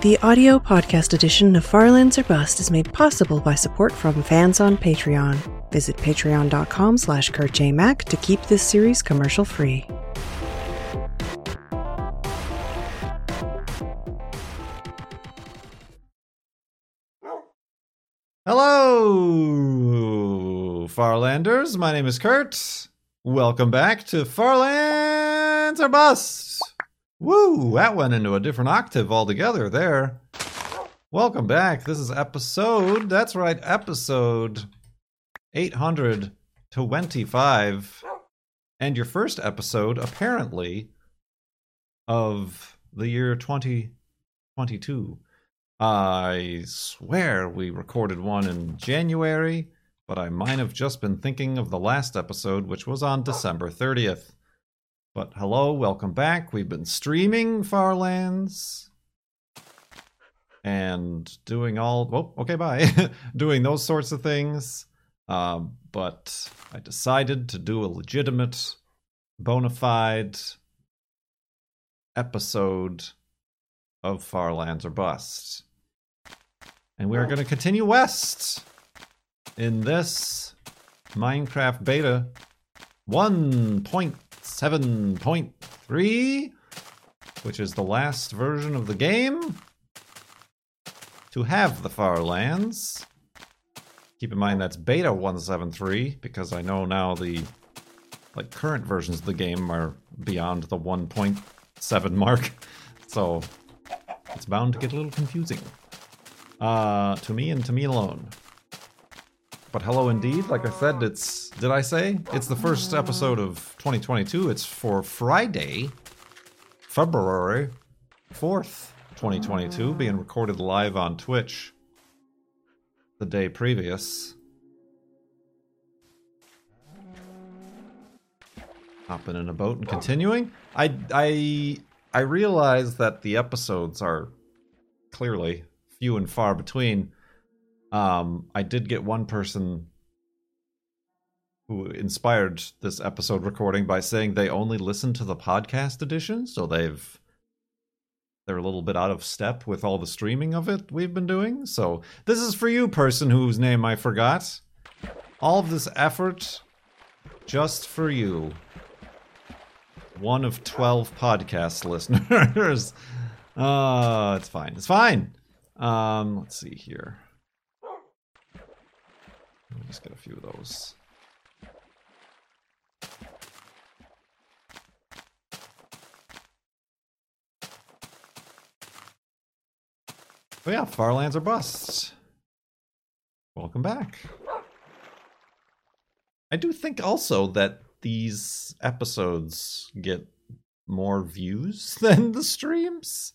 The audio podcast edition of Farlands or Bust is made possible by support from fans on Patreon. Visit patreon.com slash kurtjmac to keep this series commercial free. Hello, Farlanders. My name is Kurt. Welcome back to Farlands or Bust. Woo, that went into a different octave altogether there. Welcome back. This is episode, that's right, episode 825. And your first episode, apparently, of the year 2022. I swear we recorded one in January, but I might have just been thinking of the last episode, which was on December 30th. But hello, welcome back. We've been streaming Farlands and doing all, oh, okay, bye. doing those sorts of things. Um, but I decided to do a legitimate, bona fide episode of Farlands or Bust. And we're going to continue west in this Minecraft beta 1.7.3, which is the last version of the game to have the Far Lands. Keep in mind that's beta 173 because I know now the like current versions of the game are beyond the 1.7 mark. So it's bound to get a little confusing. Uh, to me and to me alone. But hello indeed. Like I said, it's. Did I say? It's the first episode of 2022. It's for Friday, February 4th, 2022, ah. being recorded live on Twitch the day previous. Hopping in a boat and continuing. I I I realize that the episodes are clearly few and far between. Um, I did get one person who inspired this episode recording by saying they only listen to the podcast edition, so they've they're a little bit out of step with all the streaming of it we've been doing. So this is for you, person whose name I forgot. All of this effort just for you. One of 12 podcast listeners. uh, it's fine. It's fine. Um, let's see here. Let me just get a few of those. Oh yeah, Farlands are busts. Welcome back. I do think also that these episodes get more views than the streams.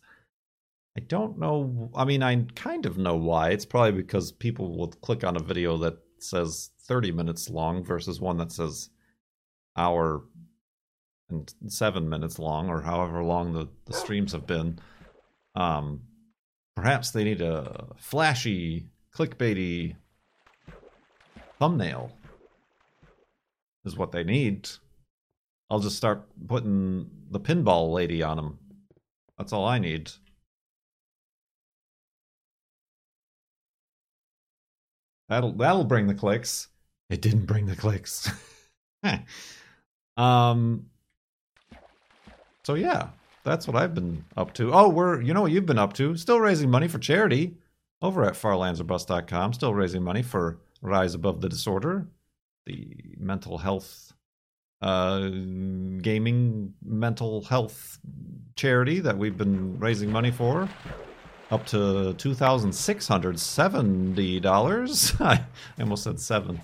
I don't know. I mean, I kind of know why. It's probably because people will click on a video that says 30 minutes long versus one that says hour and seven minutes long, or however long the, the streams have been. Um, perhaps they need a flashy, clickbaity thumbnail, is what they need. I'll just start putting the pinball lady on them. That's all I need. That'll that'll bring the clicks. It didn't bring the clicks. um. So yeah, that's what I've been up to. Oh, we're you know what you've been up to? Still raising money for charity over at farlandsorbust.com. Still raising money for Rise Above the Disorder, the mental health, uh, gaming mental health charity that we've been raising money for up to two thousand six hundred seventy dollars. I almost said seven.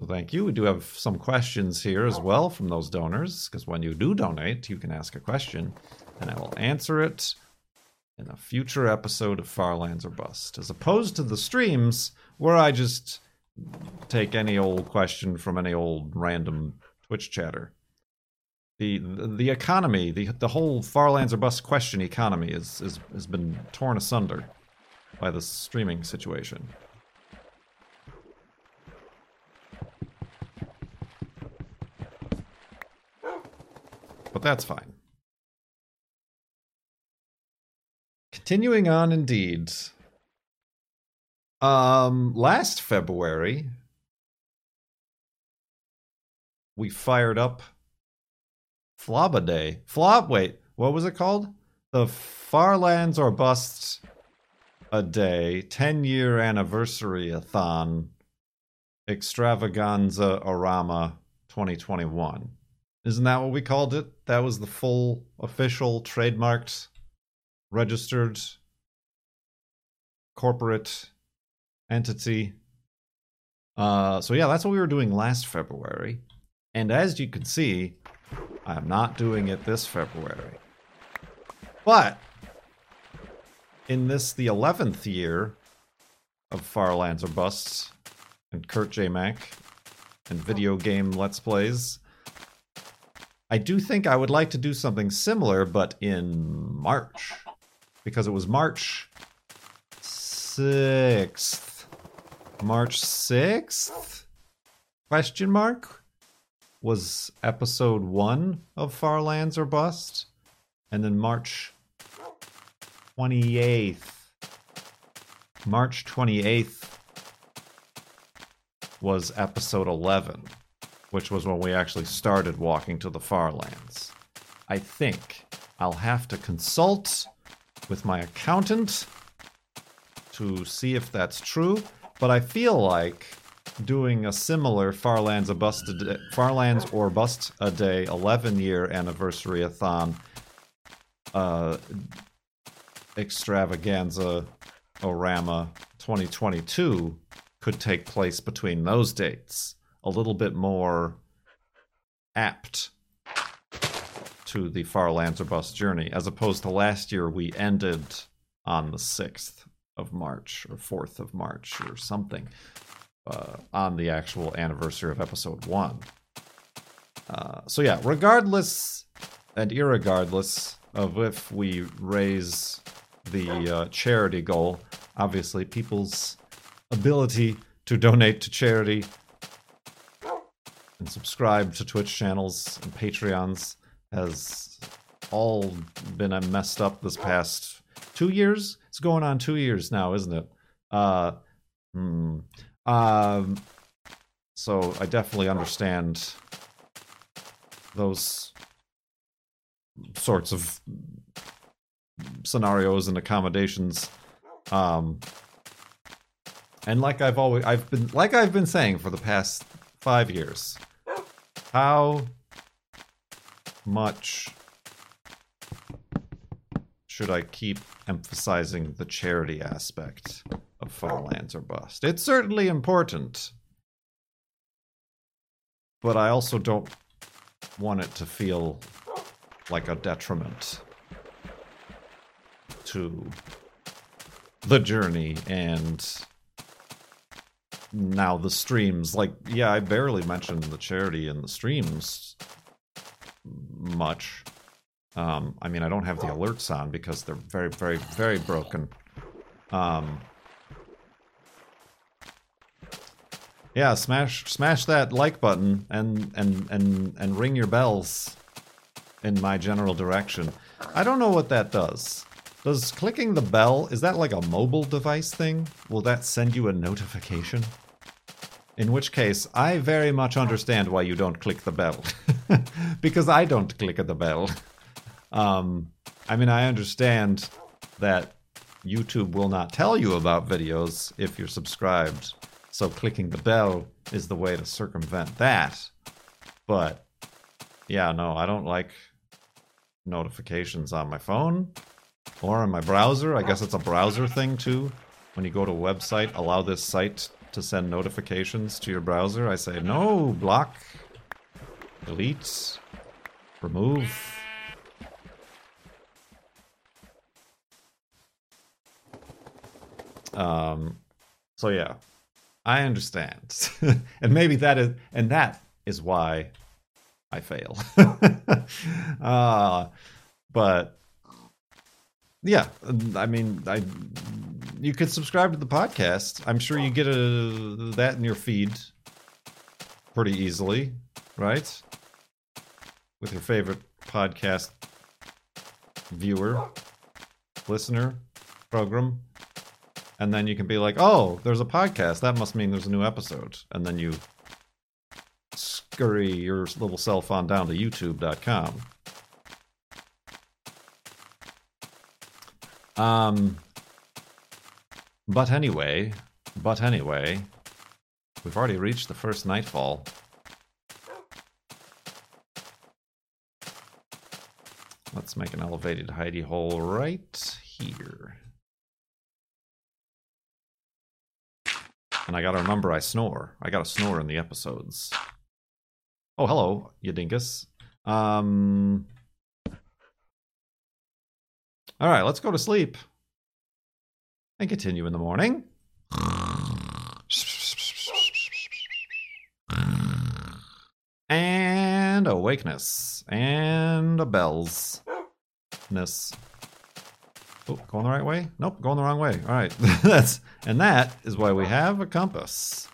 So thank you. We do have some questions here as well from those donors, because when you do donate, you can ask a question, and I will answer it in a future episode of Farlands or Bust, as opposed to the streams where I just take any old question from any old random Twitch chatter the the economy, the the whole Farlands or Bust question economy is, is has been torn asunder by the streaming situation. But that's fine. Continuing on, indeed. Um, last February, we fired up Flobba Day. Flob, wait, what was it called? The Farlands or Busts a Day 10 year anniversary a thon extravaganza orama 2021. Isn't that what we called it? That was the full official trademarked registered corporate entity. Uh, so yeah, that's what we were doing last February. And as you can see, I'm not doing it this February. But in this, the 11th year of Farlands or Busts and Kurt J. Mac and video game Let's Plays, I do think I would like to do something similar, but in March. Because it was March 6th. March 6th? Question mark? Was episode 1 of Far Lands or Bust. And then March 28th. March 28th was episode 11, which was when we actually started walking to the far lands. I think I'll have to consult with my accountant to see if that's true, but I feel like doing a similar Farlands, a bust a day, Farlands or Bust a Day 11 year anniversary a thon uh, extravaganza orama 2022 could take place between those dates. A little bit more apt to the Farlands or Bust journey, as opposed to last year we ended on the 6th of March or 4th of March or something uh, on the actual anniversary of episode 1. Uh, so, yeah, regardless and irregardless of if we raise the uh, charity goal, obviously people's ability to donate to charity and subscribe to Twitch channels and Patreons has all been messed up this past two years. It's going on two years now, isn't it? Uh, hmm. Um, so I definitely understand those sorts of scenarios and accommodations. Um, and like I've always, I've been, like I've been saying for the past five years, how much should I keep emphasizing the charity aspect of Farlands or Bust? It's certainly important, but I also don't want it to feel like a detriment to the journey and now the streams. Like yeah i barely mentioned the charity in the streams much. Um i mean i don't have the alerts on because they're very very very broken. Um yeah smash smash that like button and and and and ring your bells in my general direction i don't know what that does does clicking the bell, is that like a mobile device thing? Will that send you a notification? In which case, I very much understand why you don't click the bell. because I don't click the bell. Um, I mean, I understand that YouTube will not tell you about videos if you're subscribed. So clicking the bell is the way to circumvent that. But yeah, no, I don't like notifications on my phone or in my browser. I guess it's a browser thing too. When you go to a website, allow this site to send notifications to your browser. I say no, block, delete, remove. Um, so yeah, I understand, and maybe that is, and that is why I fail. uh, but yeah, I mean, I you could subscribe to the podcast. I'm sure you get a that in your feed pretty easily, right? With your favorite podcast viewer. listener program, and then you can be like, "Oh, there's a podcast. That must mean there's a new episode." And then you scurry your little self on down to YouTube.com. Um, but anyway, but anyway, we've already reached the first nightfall. Let's make an elevated hidey hole right here. And I gotta remember I snore. I gotta snore in the episodes. Oh, hello, you dingus. Um. All right, let's go to sleep and continue in the morning. And awakeness. And a bells. Oh, going the right way? Nope, going the wrong way. All right. That's and that is why we have a compass.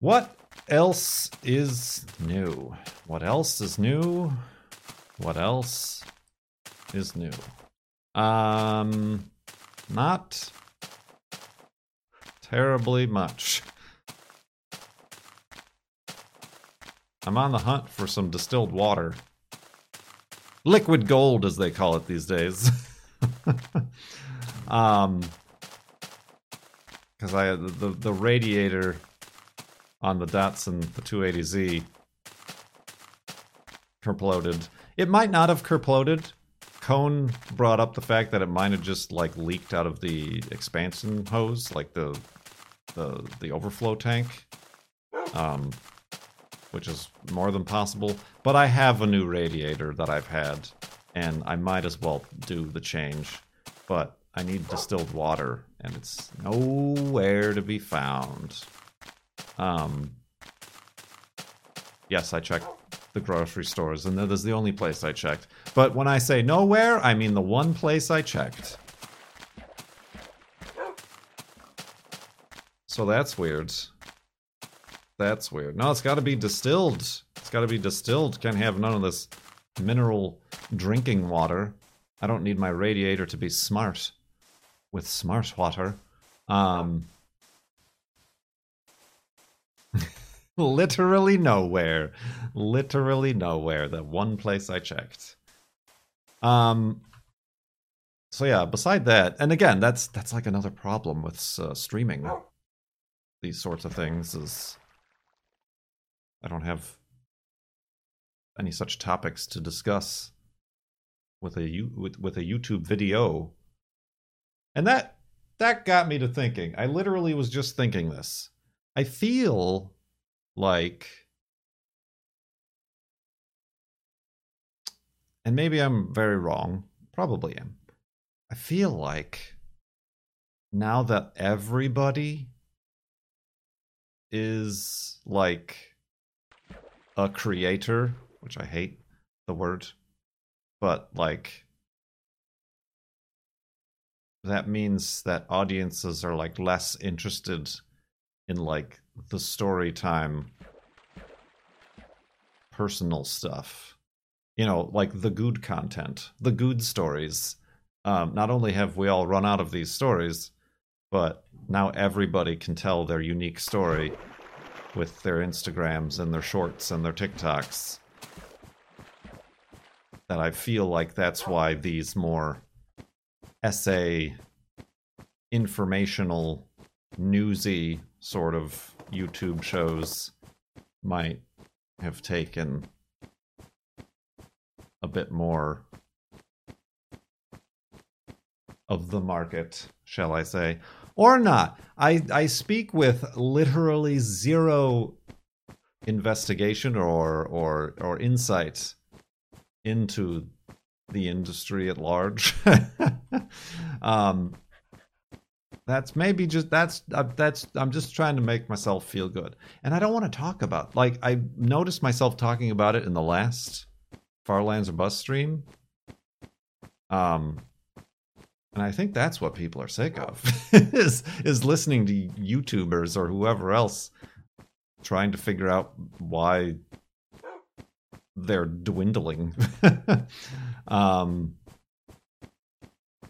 What else is new? What else is new? What else is new? Um, not terribly much. I'm on the hunt for some distilled water. Liquid gold, as they call it these days. um, because I the the radiator on the Datsun the 280Z kerploded. It might not have kerploded. Cone brought up the fact that it might have just like leaked out of the expansion hose, like the the the overflow tank, um, which is more than possible. But I have a new radiator that I've had, and I might as well do the change. But I need distilled water, and it's nowhere to be found. Um, yes, I checked the grocery stores, and that is the only place I checked. But when I say nowhere, I mean the one place I checked. So that's weird. That's weird. No, it's got to be distilled. It's got to be distilled. Can't have none of this mineral drinking water. I don't need my radiator to be smart with smart water. Um, literally nowhere. Literally nowhere. The one place I checked. Um. So yeah. Beside that, and again, that's that's like another problem with uh, streaming. These sorts of things is I don't have any such topics to discuss with a with with a YouTube video. And that that got me to thinking. I literally was just thinking this. I feel like and maybe I'm very wrong, probably am. I feel like now that everybody is like a creator, which I hate the word, but like that means that audiences are like less interested in like the story time personal stuff. You know like the good content the good stories. Um, not only have we all run out of these stories but now everybody can tell their unique story with their instagrams and their shorts and their tiktoks. That i feel like that's why these more essay informational newsy sort of YouTube shows might have taken a bit more of the market, shall I say, or not. I I speak with literally zero investigation or or or insight into the industry at large. um, that's maybe just that's uh, that's i'm just trying to make myself feel good and i don't want to talk about like i noticed myself talking about it in the last farlands or bust stream um And I think that's what people are sick of is is listening to YouTubers or whoever else trying to figure out why they're dwindling. um,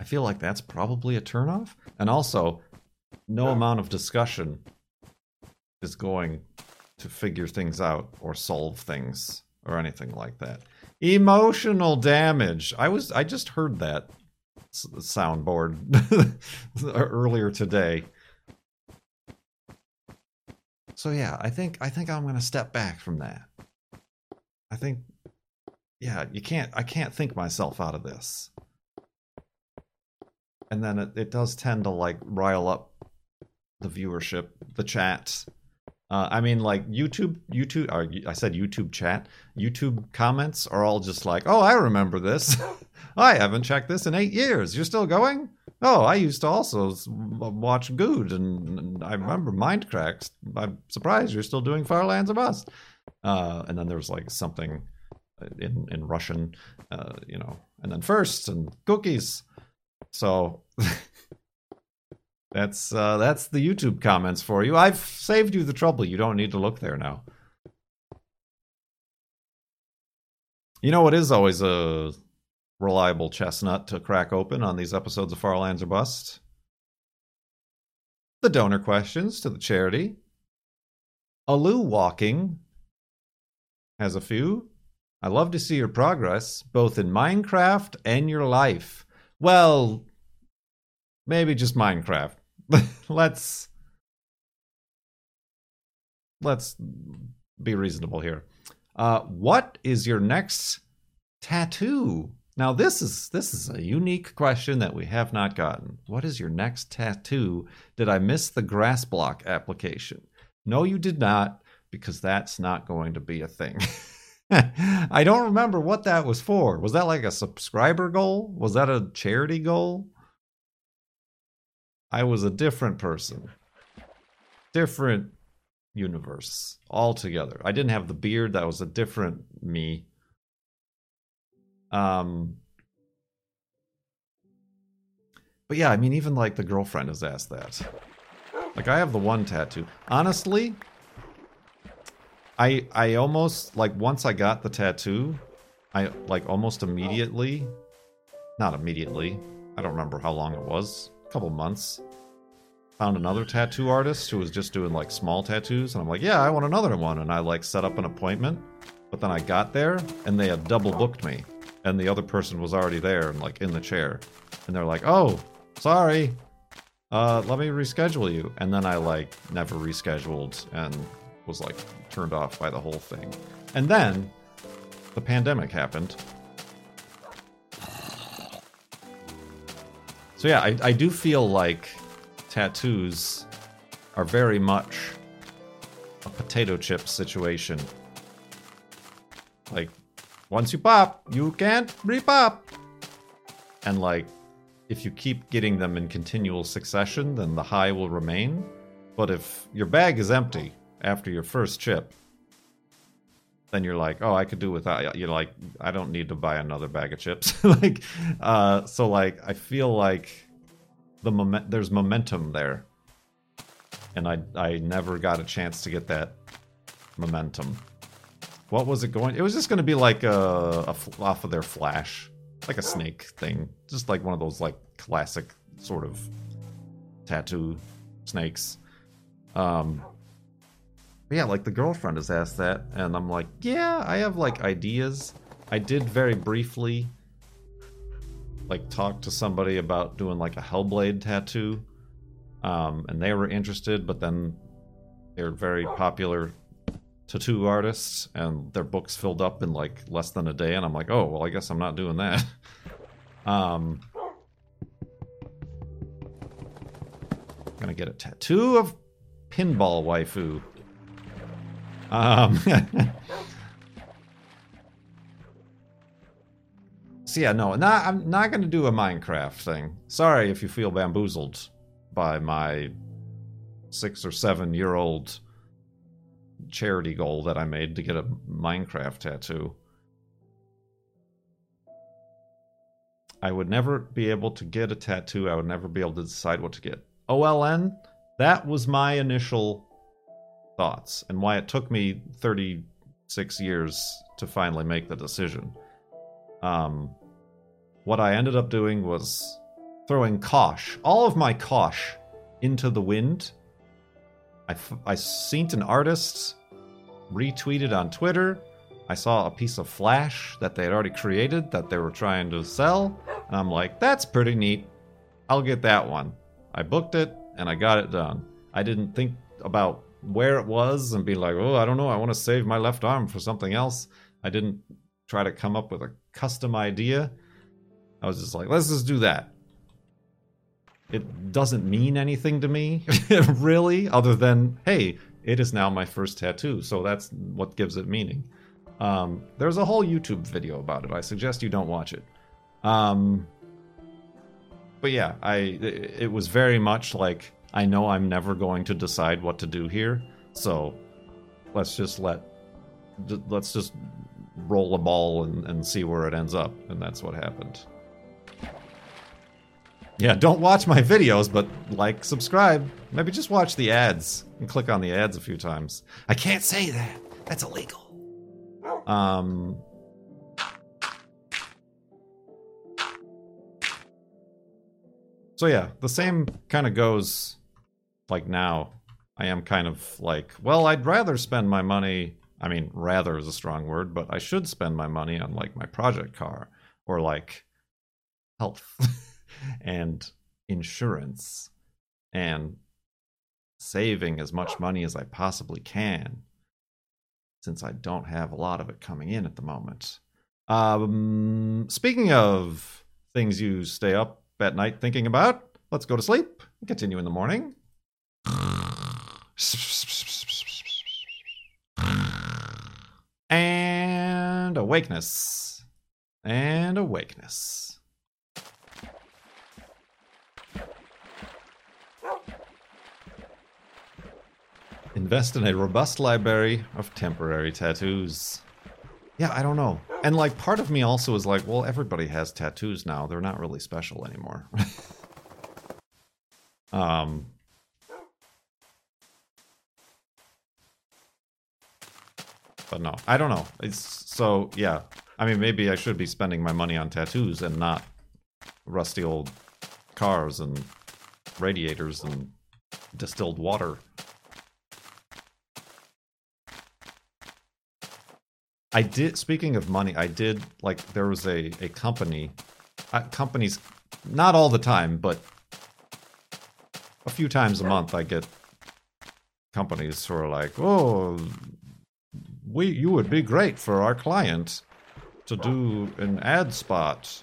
I feel like that's probably a turnoff. And also, no amount of discussion is going to figure things out or solve things or anything like that. Emotional damage. I was I just heard that soundboard earlier today. So yeah, I think I think I'm going to step back from that. I think yeah, you can't I can't think myself out of this. And then it, it does tend to like rile up the viewership, the chat. Uh, I mean, like YouTube, YouTube. Or I said YouTube chat. YouTube comments are all just like, "Oh, I remember this. I haven't checked this in eight years. You're still going? Oh, I used to also watch Guude, and, and I remember Mindcracks. I'm surprised you're still doing Farlands of Us. Uh, and then there's like something in in Russian, uh, you know, and then first and cookies. So that's uh, that's the YouTube comments for you. I've saved you the trouble. You don't need to look there now. You know what is always a reliable chestnut to crack open on these episodes of Far Lands or Bust? The donor questions to the charity. Alu Walking has a few. I love to see your progress, both in Minecraft and your life. Well, maybe just Minecraft. let's let's be reasonable here. Uh, what is your next tattoo? Now this is this is a unique question that we have not gotten. What is your next tattoo? Did I miss the grass block application? No, you did not, because that's not going to be a thing. I don't remember what that was for. Was that like a subscriber goal? Was that a charity goal? I was a different person. Different universe altogether. I didn't have the beard. That was a different me. Um, but yeah, I mean, even like the girlfriend has asked that. Like, I have the one tattoo. Honestly, I I almost like once I got the tattoo, I like almost immediately, not immediately. I don't remember how long it was. A couple months. Found another tattoo artist who was just doing like small tattoos, and I'm like, yeah, I want another one, and I like set up an appointment. But then I got there, and they had double booked me and the other person was already there and like in the chair and they're like oh sorry uh let me reschedule you and then i like never rescheduled and was like turned off by the whole thing and then the pandemic happened so yeah i, I do feel like tattoos are very much a potato chip situation like once you pop, you can't re-pop. And like, if you keep getting them in continual succession, then the high will remain. But if your bag is empty after your first chip, then you're like, oh, I could do without. You're like, I don't need to buy another bag of chips. like, uh, so like, I feel like the moment there's momentum there, and I I never got a chance to get that momentum. What was it going? It was just going to be like a, a off of their flash, like a snake thing, just like one of those like classic sort of tattoo snakes. Um, yeah, like the girlfriend has asked that, and I'm like, yeah, I have like ideas. I did very briefly like talk to somebody about doing like a Hellblade tattoo, um, and they were interested, but then they're very popular tattoo artists and their books filled up in like less than a day and i'm like oh well i guess i'm not doing that um I'm gonna get a tattoo of pinball waifu um so yeah no not, i'm not gonna do a minecraft thing sorry if you feel bamboozled by my six or seven year old charity goal that I made to get a Minecraft tattoo. I would never be able to get a tattoo. I would never be able to decide what to get. OLN, that was my initial thoughts and why it took me 36 years to finally make the decision. Um, what I ended up doing was throwing Kosh, all of my Kosh, into the wind. I, f- I seen an artist retweeted on Twitter. I saw a piece of Flash that they had already created that they were trying to sell. And I'm like, that's pretty neat. I'll get that one. I booked it and I got it done. I didn't think about where it was and be like, oh, I don't know. I want to save my left arm for something else. I didn't try to come up with a custom idea. I was just like, let's just do that. It doesn't mean anything to me, really, other than, hey, it is now my first tattoo. So that's what gives it meaning. Um, there's a whole YouTube video about it. I suggest you don't watch it. Um, but yeah, I it was very much like I know I'm never going to decide what to do here, so let's just let let's just roll a ball and, and see where it ends up, and that's what happened. Yeah, don't watch my videos, but like, subscribe. Maybe just watch the ads and click on the ads a few times. I can't say that. That's illegal. Um, so yeah, the same kind of goes like now. I am kind of like, well, I'd rather spend my money. I mean, rather is a strong word, but I should spend my money on like my project car or like health and insurance and saving as much money as I possibly can since I don't have a lot of it coming in at the moment. Um, speaking of things you stay up at night thinking about, let's go to sleep and continue in the morning. And awakeness. And awakeness. Invest in a robust library of temporary tattoos. Yeah, I don't know. And like part of me also is like, well, everybody has tattoos now. They're not really special anymore. um But no, I don't know. It's so yeah. I mean, maybe I should be spending my money on tattoos and not rusty old cars and radiators and distilled water. I did. Speaking of money, I did like there was a a company, uh, companies, not all the time, but a few times a month, I get companies who are like, "Oh, we you would be great for our client to do an ad spot.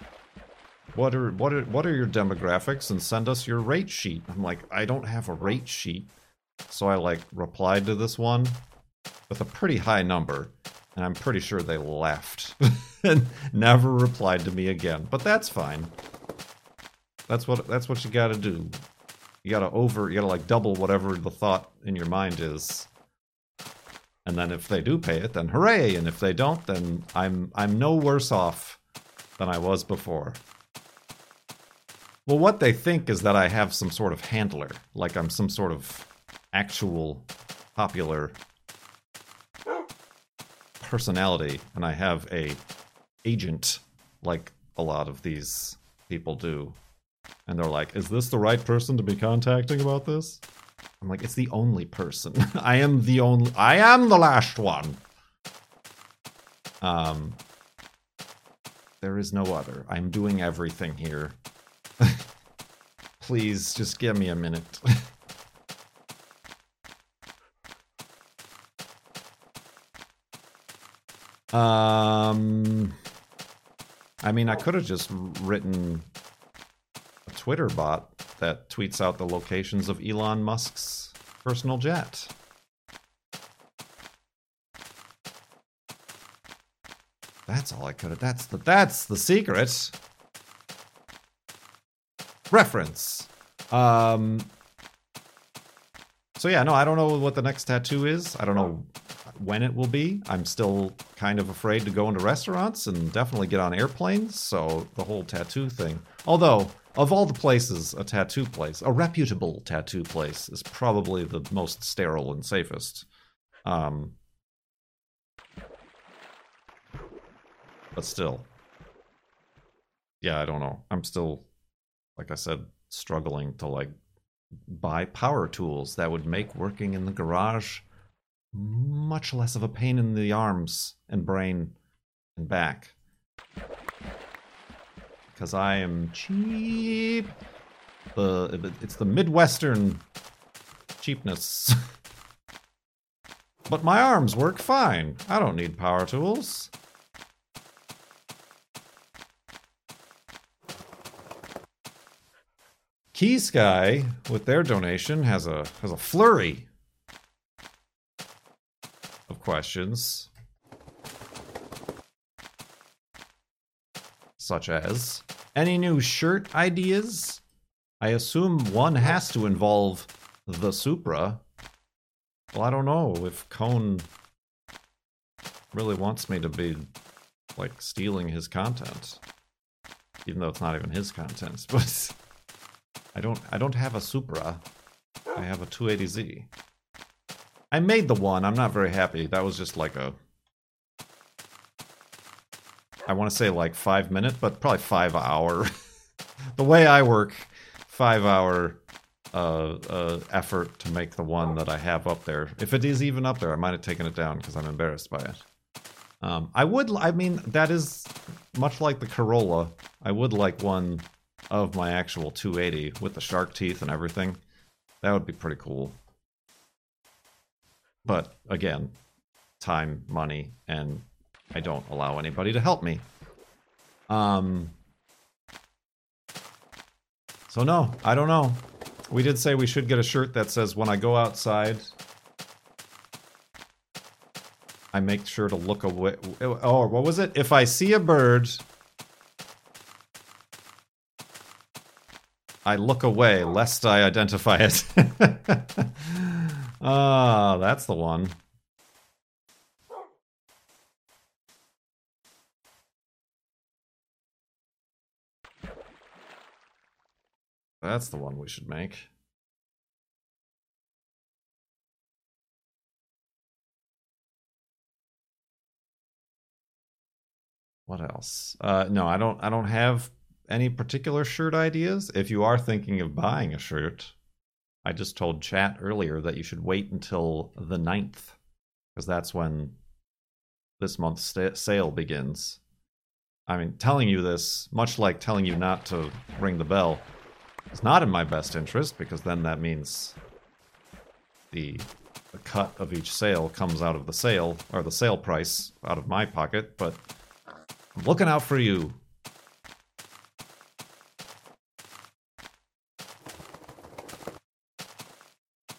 What are what are what are your demographics and send us your rate sheet." I'm like, "I don't have a rate sheet." So I like replied to this one with a pretty high number and I'm pretty sure they left and never replied to me again. But that's fine. That's what that's what you got to do. You got to over you got to like double whatever the thought in your mind is. And then if they do pay it, then hooray, and if they don't, then I'm I'm no worse off than I was before. Well, what they think is that I have some sort of handler, like I'm some sort of actual popular personality and I have a agent like a lot of these people do. And they're like, "Is this the right person to be contacting about this?" I'm like, "It's the only person. I am the only I am the last one." Um there is no other. I'm doing everything here. Please just give me a minute. Um, I mean, I could have just written a Twitter bot that tweets out the locations of Elon Musk's personal jet. That's all I could have. That's the that's the secret. Reference. Um. So yeah, no, I don't know what the next tattoo is. I don't know when it will be. I'm still kind of afraid to go into restaurants and definitely get on airplanes. So the whole tattoo thing. Although, of all the places, a tattoo place, a reputable tattoo place, is probably the most sterile and safest. Um, but still, yeah, I don't know. I'm still, like I said, struggling to like buy power tools that would make working in the garage much less of a pain in the arms and brain and back. Because I am cheap. The it's the Midwestern cheapness. but my arms work fine. I don't need power tools. Key Sky, with their donation, has a has a flurry of questions. Such as any new shirt ideas? I assume one has to involve the Supra. Well, I don't know if Cone really wants me to be like stealing his content. Even though it's not even his content, but I don't I don't have a Supra. I have a 280Z. I made the one. I'm not very happy. That was just like a I want to say like 5 minute, but probably 5 hour. the way I work, 5 hour uh, uh, effort to make the one that I have up there. If it is even up there, I might have taken it down because I'm embarrassed by it. Um, I would, I mean, that is much like the Corolla. I would like one of my actual 280 with the shark teeth and everything. That would be pretty cool. But again, time, money, and I don't allow anybody to help me. Um. So no, I don't know. We did say we should get a shirt that says when I go outside I make sure to look away. Oh, what was it? If I see a bird, I look away lest I identify it. Ah, that's the one. That's the one we should make. What else? Uh, no, I don't. I don't have any particular shirt ideas? If you are thinking of buying a shirt, I just told chat earlier that you should wait until the 9th because that's when this month's st- sale begins. I mean, telling you this, much like telling you not to ring the bell, is not in my best interest because then that means the, the cut of each sale comes out of the sale or the sale price out of my pocket. But I'm looking out for you,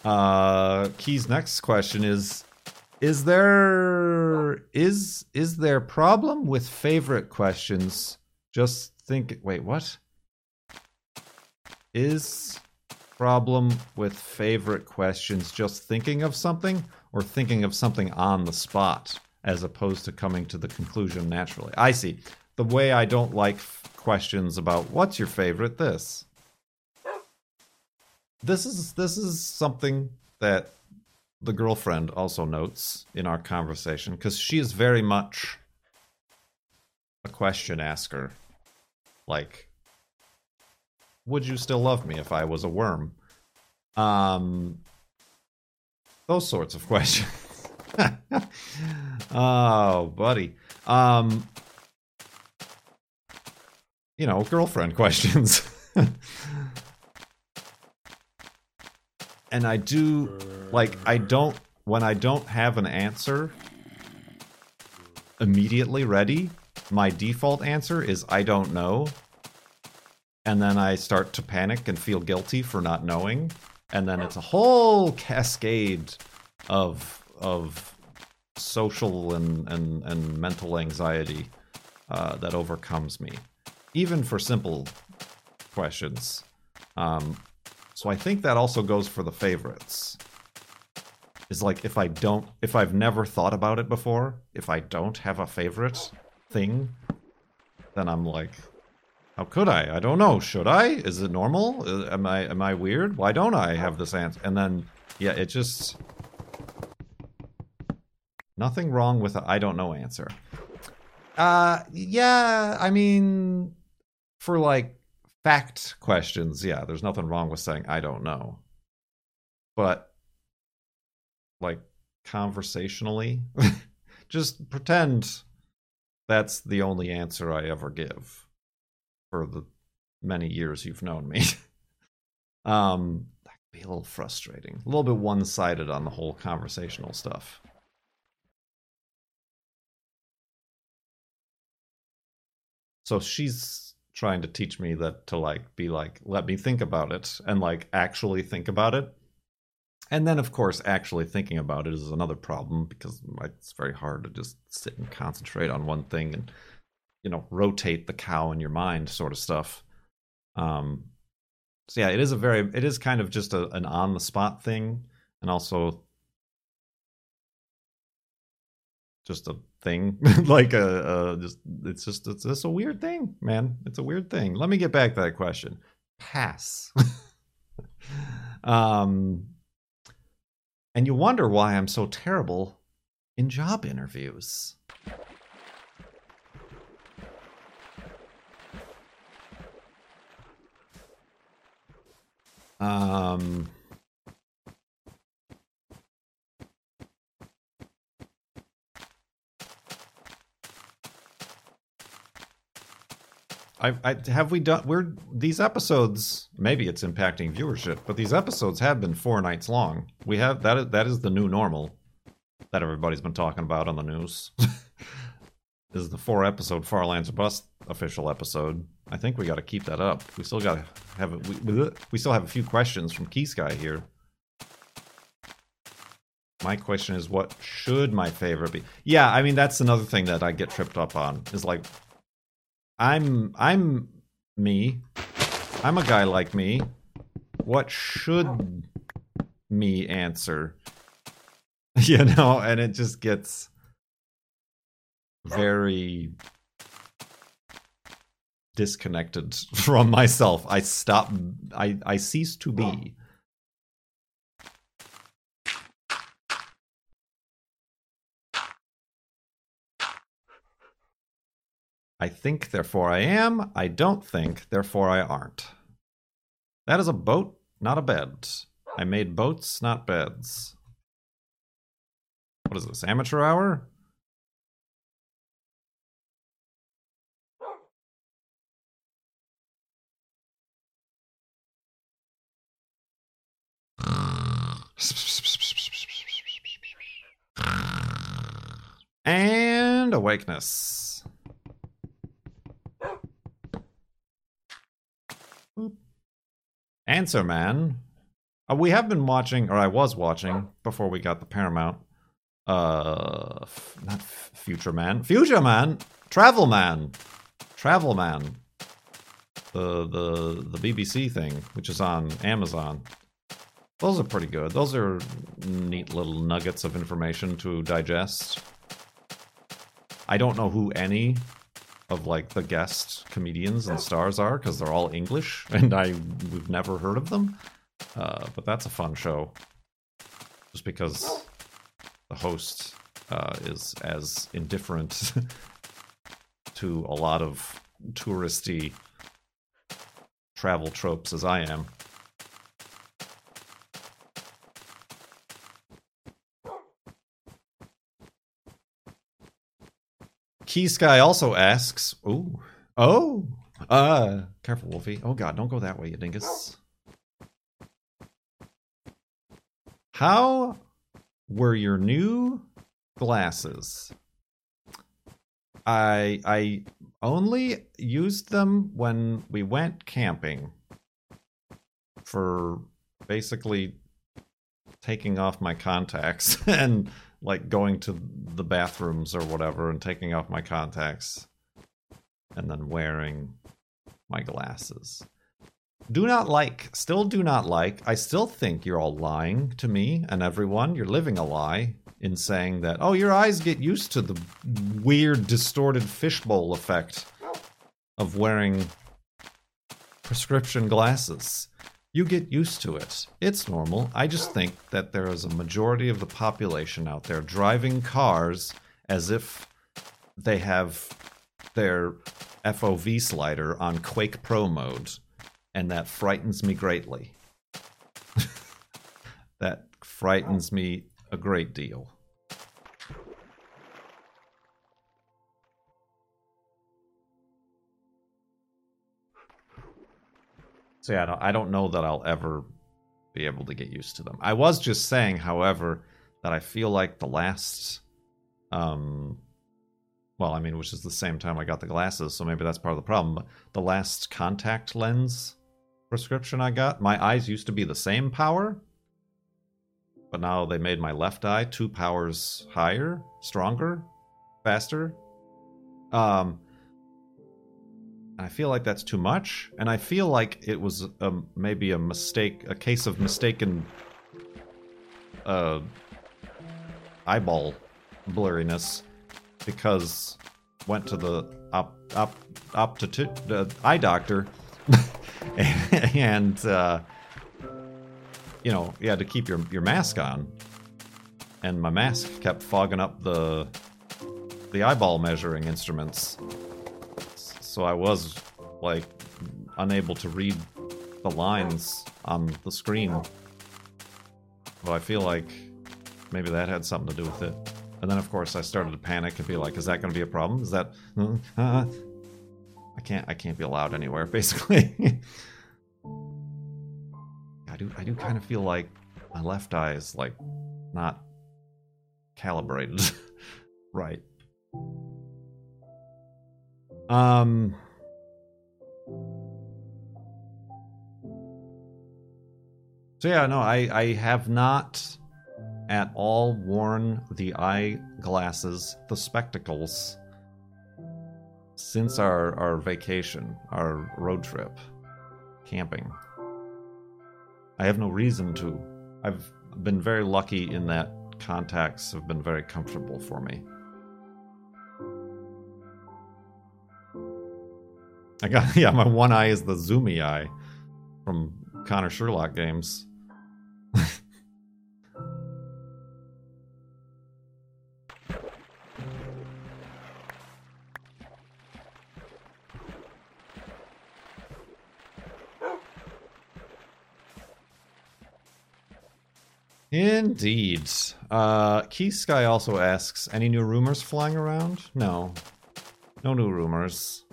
Uh, Key's next question is: Is there is is there problem with favorite questions? Just think. Wait, what? Is problem with favorite questions just thinking of something or thinking of something on the spot as opposed to coming to the conclusion naturally? I see. The way I don't like questions about what's your favorite this this is this is something that the girlfriend also notes in our conversation because she is very much a question asker. Like, would you still love me if I was a worm? Um, those sorts of questions. oh, buddy. Um, you know, girlfriend questions. and I do like I don't when I don't have an answer immediately ready, my default answer is I don't know. And then I start to panic and feel guilty for not knowing, and then it's a whole cascade of of social and and, and mental anxiety uh, that overcomes me, even for simple questions. Um, so I think that also goes for the favorites. is like if I don't, if I've never thought about it before, if I don't have a favorite thing, then I'm like, how could I? I don't know. Should I? Is it normal? Uh, Am I am I weird? Why don't I have this answer? And then yeah, it just nothing wrong with I don't know answer. Uh yeah, I mean for like fact questions, yeah, there's nothing wrong with saying I don't know. But like conversationally, just pretend that's the only answer I ever give for the many years you've known me. um, that could be a little frustrating, a little bit one sided on the whole conversational stuff. So she's trying to teach me that to like be like, let me think about it and like actually think about it. And then, of course, actually thinking about it is another problem because it's very hard to just sit and concentrate on one thing and you know rotate the cow in your mind sort of stuff. Um so yeah it is a very it is kind of just a, an on the spot thing and also just a thing like a, a just it's just it's just a weird thing man. It's a weird thing. Let me get back to that question. Pass. Um and you wonder why i'm so terrible in job interviews Um, I, I have we done we're these episodes maybe it's impacting viewership but these episodes have been four nights long. We have that is that is the new normal that everybody's been talking about on the news. This is the four episode far lands or bust official episode I think we got to keep that up. We still got to have it. We, we still have a few questions from Key Sky here. My question is, what should my favorite be? Yeah, I mean that's another thing that I get tripped up on. Is like, I'm I'm me. I'm a guy like me. What should me answer? you know, and it just gets very disconnected from myself. I stop. I I cease to be. I think, therefore I am. I don't think, therefore I aren't. That is a boat, not a bed. I made boats, not beds. What is this, amateur hour? And awakeness. Answer Man. Uh, we have been watching, or I was watching before we got the Paramount. Uh, f- not f- Future Man, Future Man, Travel Man, Travel Man. The the the BBC thing, which is on Amazon. Those are pretty good. Those are neat little nuggets of information to digest. I don't know who any of like the guest comedians and stars are because they're all English and I we've never heard of them. Uh, but that's a fun show, just because the host uh, is as indifferent to a lot of touristy travel tropes as I am. Key Sky also asks, "Ooh, oh, uh, careful, Wolfie. Oh God, don't go that way, you dingus. How were your new glasses? I I only used them when we went camping for basically taking off my contacts and like going to the bathrooms or whatever and taking off my contacts and then wearing my glasses. do not like, still do not like. I still think you're all lying to me and everyone. You're living a lie in saying that, oh, your eyes get used to the weird, distorted fishbowl effect of wearing prescription glasses. You get used to it. It's normal. I just think that there is a majority of the population out there driving cars as if they have their FOV slider on Quake Pro mode, and that frightens me greatly. that frightens me a great deal. So yeah, I don't, know that I'll ever be able to get used to them. I was just saying, however, that I feel like the last, um, well, I mean, which is the same time I got the glasses, so maybe that's part of the problem. The last contact lens prescription I got, my eyes used to be the same power, but now they made my left eye two powers higher, stronger, faster. Um, I feel like that's too much, and I feel like it was a, maybe a mistake, a case of mistaken uh, eyeball blurriness, because went to the op op optiti- uh, eye doctor, and uh, you know you had to keep your your mask on, and my mask kept fogging up the the eyeball measuring instruments so I was like unable to read the lines on the screen. But I feel like maybe that had something to do with it. And then of course I started to panic and be like, "Is that going to be a problem? Is that uh, I can't I can't be allowed anywhere basically." I do I do kind of feel like my left eye is like not calibrated right. Um. So yeah, no, I I have not at all worn the eyeglasses, the spectacles, since our our vacation, our road trip, camping. I have no reason to. I've been very lucky in that contacts have been very comfortable for me. I got yeah, my one eye is the zoomy eye from Connor Sherlock games. Indeed. Uh, Key Sky also asks, any new rumors flying around? No. No new rumors.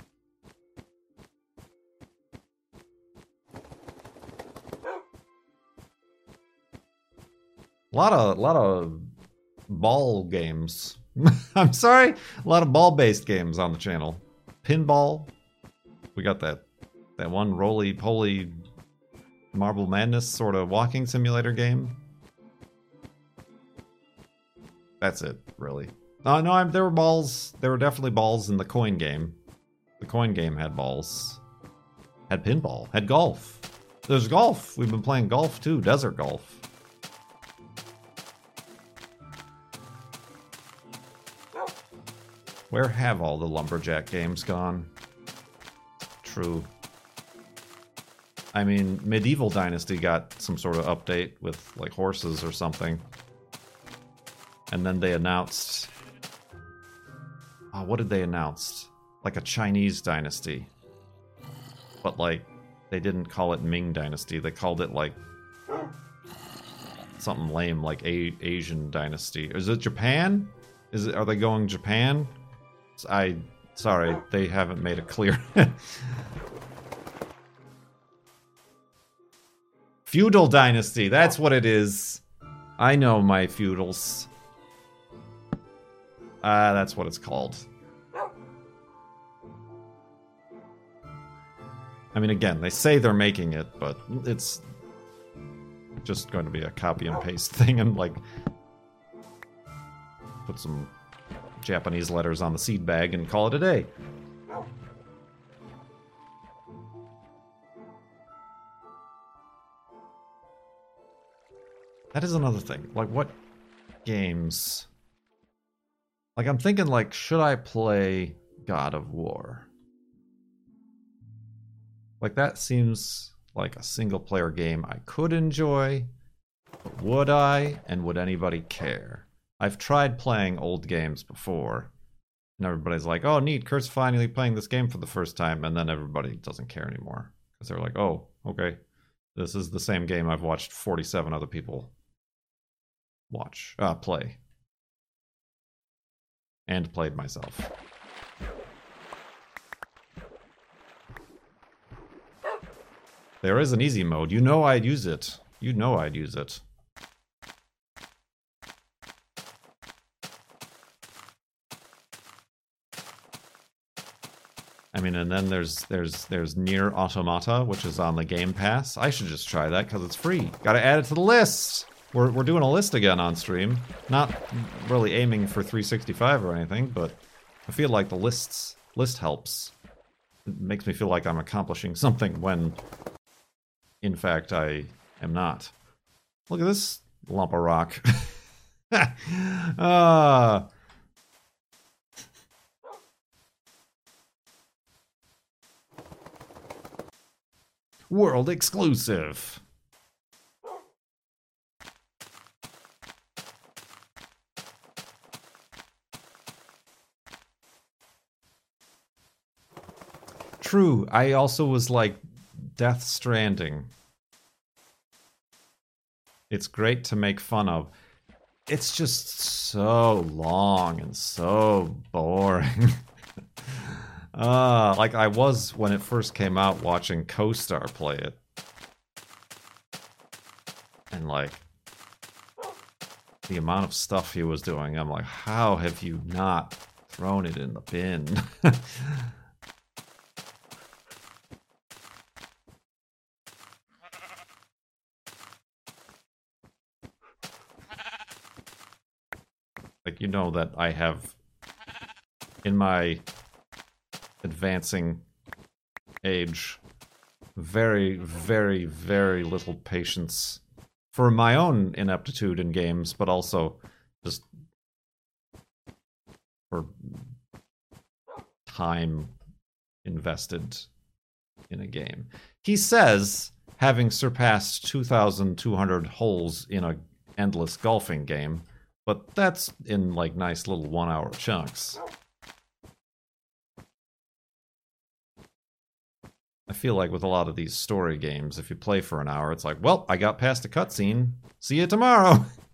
Lot of lot of ball games. I'm sorry, a lot of ball-based games on the channel. Pinball. We got that that one roly poly Marble Madness sort of walking simulator game. That's it, really. Uh, no, I'm, there were balls. There were definitely balls in the coin game. The coin game had balls. Had pinball. Had golf. There's golf. We've been playing golf too. Desert golf. Where have all the Lumberjack games gone? True. I mean, Medieval Dynasty got some sort of update with, like, horses or something. And then they announced... Oh, what did they announce? Like a Chinese dynasty. But, like, they didn't call it Ming Dynasty. They called it, like, something lame, like a Asian Dynasty. Is it Japan? Is it? Are they going Japan? I sorry, they haven't made it clear. Feudal dynasty, that's what it is. I know my feudals. Ah, uh, that's what it's called. I mean, again, they say they're making it, but it's just going to be a copy and paste thing and like put some Japanese letters on the seed bag and call it a day. That is another thing. Like, what games? Like, I'm thinking, like, should I play God of War? Like, that seems like a single player game I could enjoy, but would I and would anybody care? I've tried playing old games before. And everybody's like, oh, neat, Kurt's finally playing this game for the first time. And then everybody doesn't care anymore. Because they're like, oh, okay. This is the same game I've watched 47 other people watch, uh, play. And played myself. There is an easy mode. You know I'd use it. You know I'd use it. I mean, and then there's there's there's Nier Automata, which is on the Game Pass. I should just try that because it's free. Got to add it to the list. We're we're doing a list again on stream. Not really aiming for 365 or anything, but I feel like the lists list helps. It makes me feel like I'm accomplishing something when, in fact, I am not. Look at this lump of rock. Ah. World exclusive. True. I also was like Death Stranding. It's great to make fun of. It's just so long and so boring. Uh, like I was when it first came out watching Coestar play it. And like the amount of stuff he was doing, I'm like, how have you not thrown it in the bin? like you know that I have in my advancing age very, very, very little patience for my own ineptitude in games, but also just for time invested in a game. He says, having surpassed 2,200 holes in a endless golfing game, but that's in like nice little one hour chunks. I feel like with a lot of these story games, if you play for an hour, it's like, well, I got past a cutscene. See you tomorrow.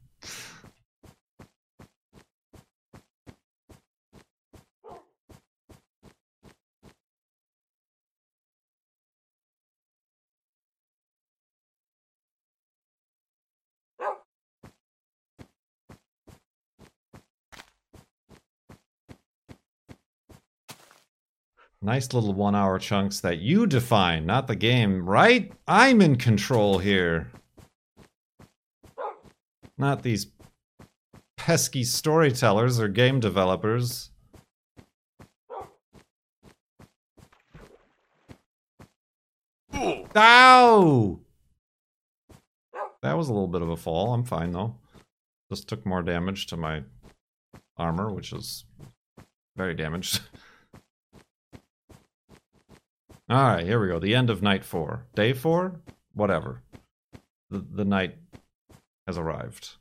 Nice little one hour chunks that you define, not the game, right? I'm in control here. Not these pesky storytellers or game developers. Ow! That was a little bit of a fall. I'm fine though. Just took more damage to my armor, which is very damaged. All right, here we go. The end of night four. Day four? Whatever. The, the night has arrived.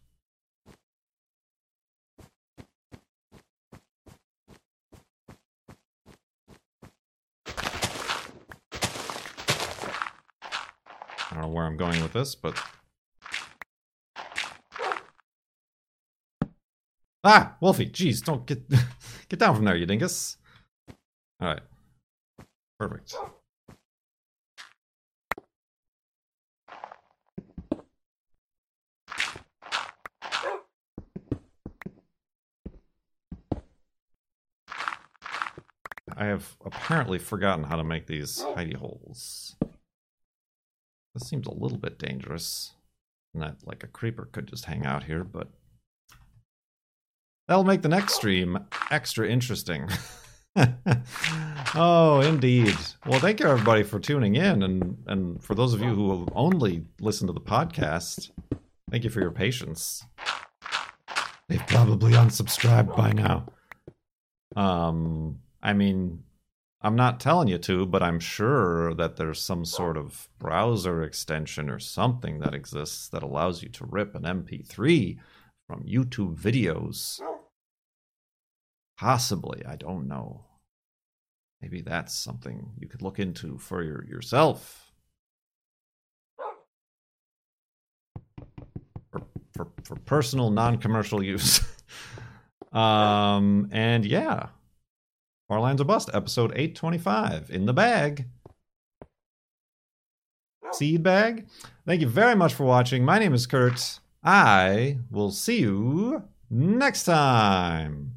I don't know where I'm going with this, but... Ah! Wolfie! Jeez, don't get... get down from there, you dingus! Alright. Perfect. I have apparently forgotten how to make these hidey holes. This seems a little bit dangerous. That like a creeper could just hang out here, but that'll make the next stream extra interesting. oh, indeed. Well, thank you everybody for tuning in, and and for those of you who only listen to the podcast, Thank you for your patience. They've probably unsubscribed by now. Um, I mean, I'm not telling you to, but I'm sure that there's some sort of browser extension or something that exists that allows you to rip an MP3 from YouTube videos. Possibly, I don't know. Maybe that's something you could look into for your, yourself. For, for, for personal, non commercial use. um, and yeah, Our Farlands or Bust, episode 825, in the bag. Seed bag. Thank you very much for watching. My name is Kurt. I will see you next time.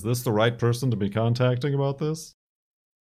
Is this the right person to be contacting about this?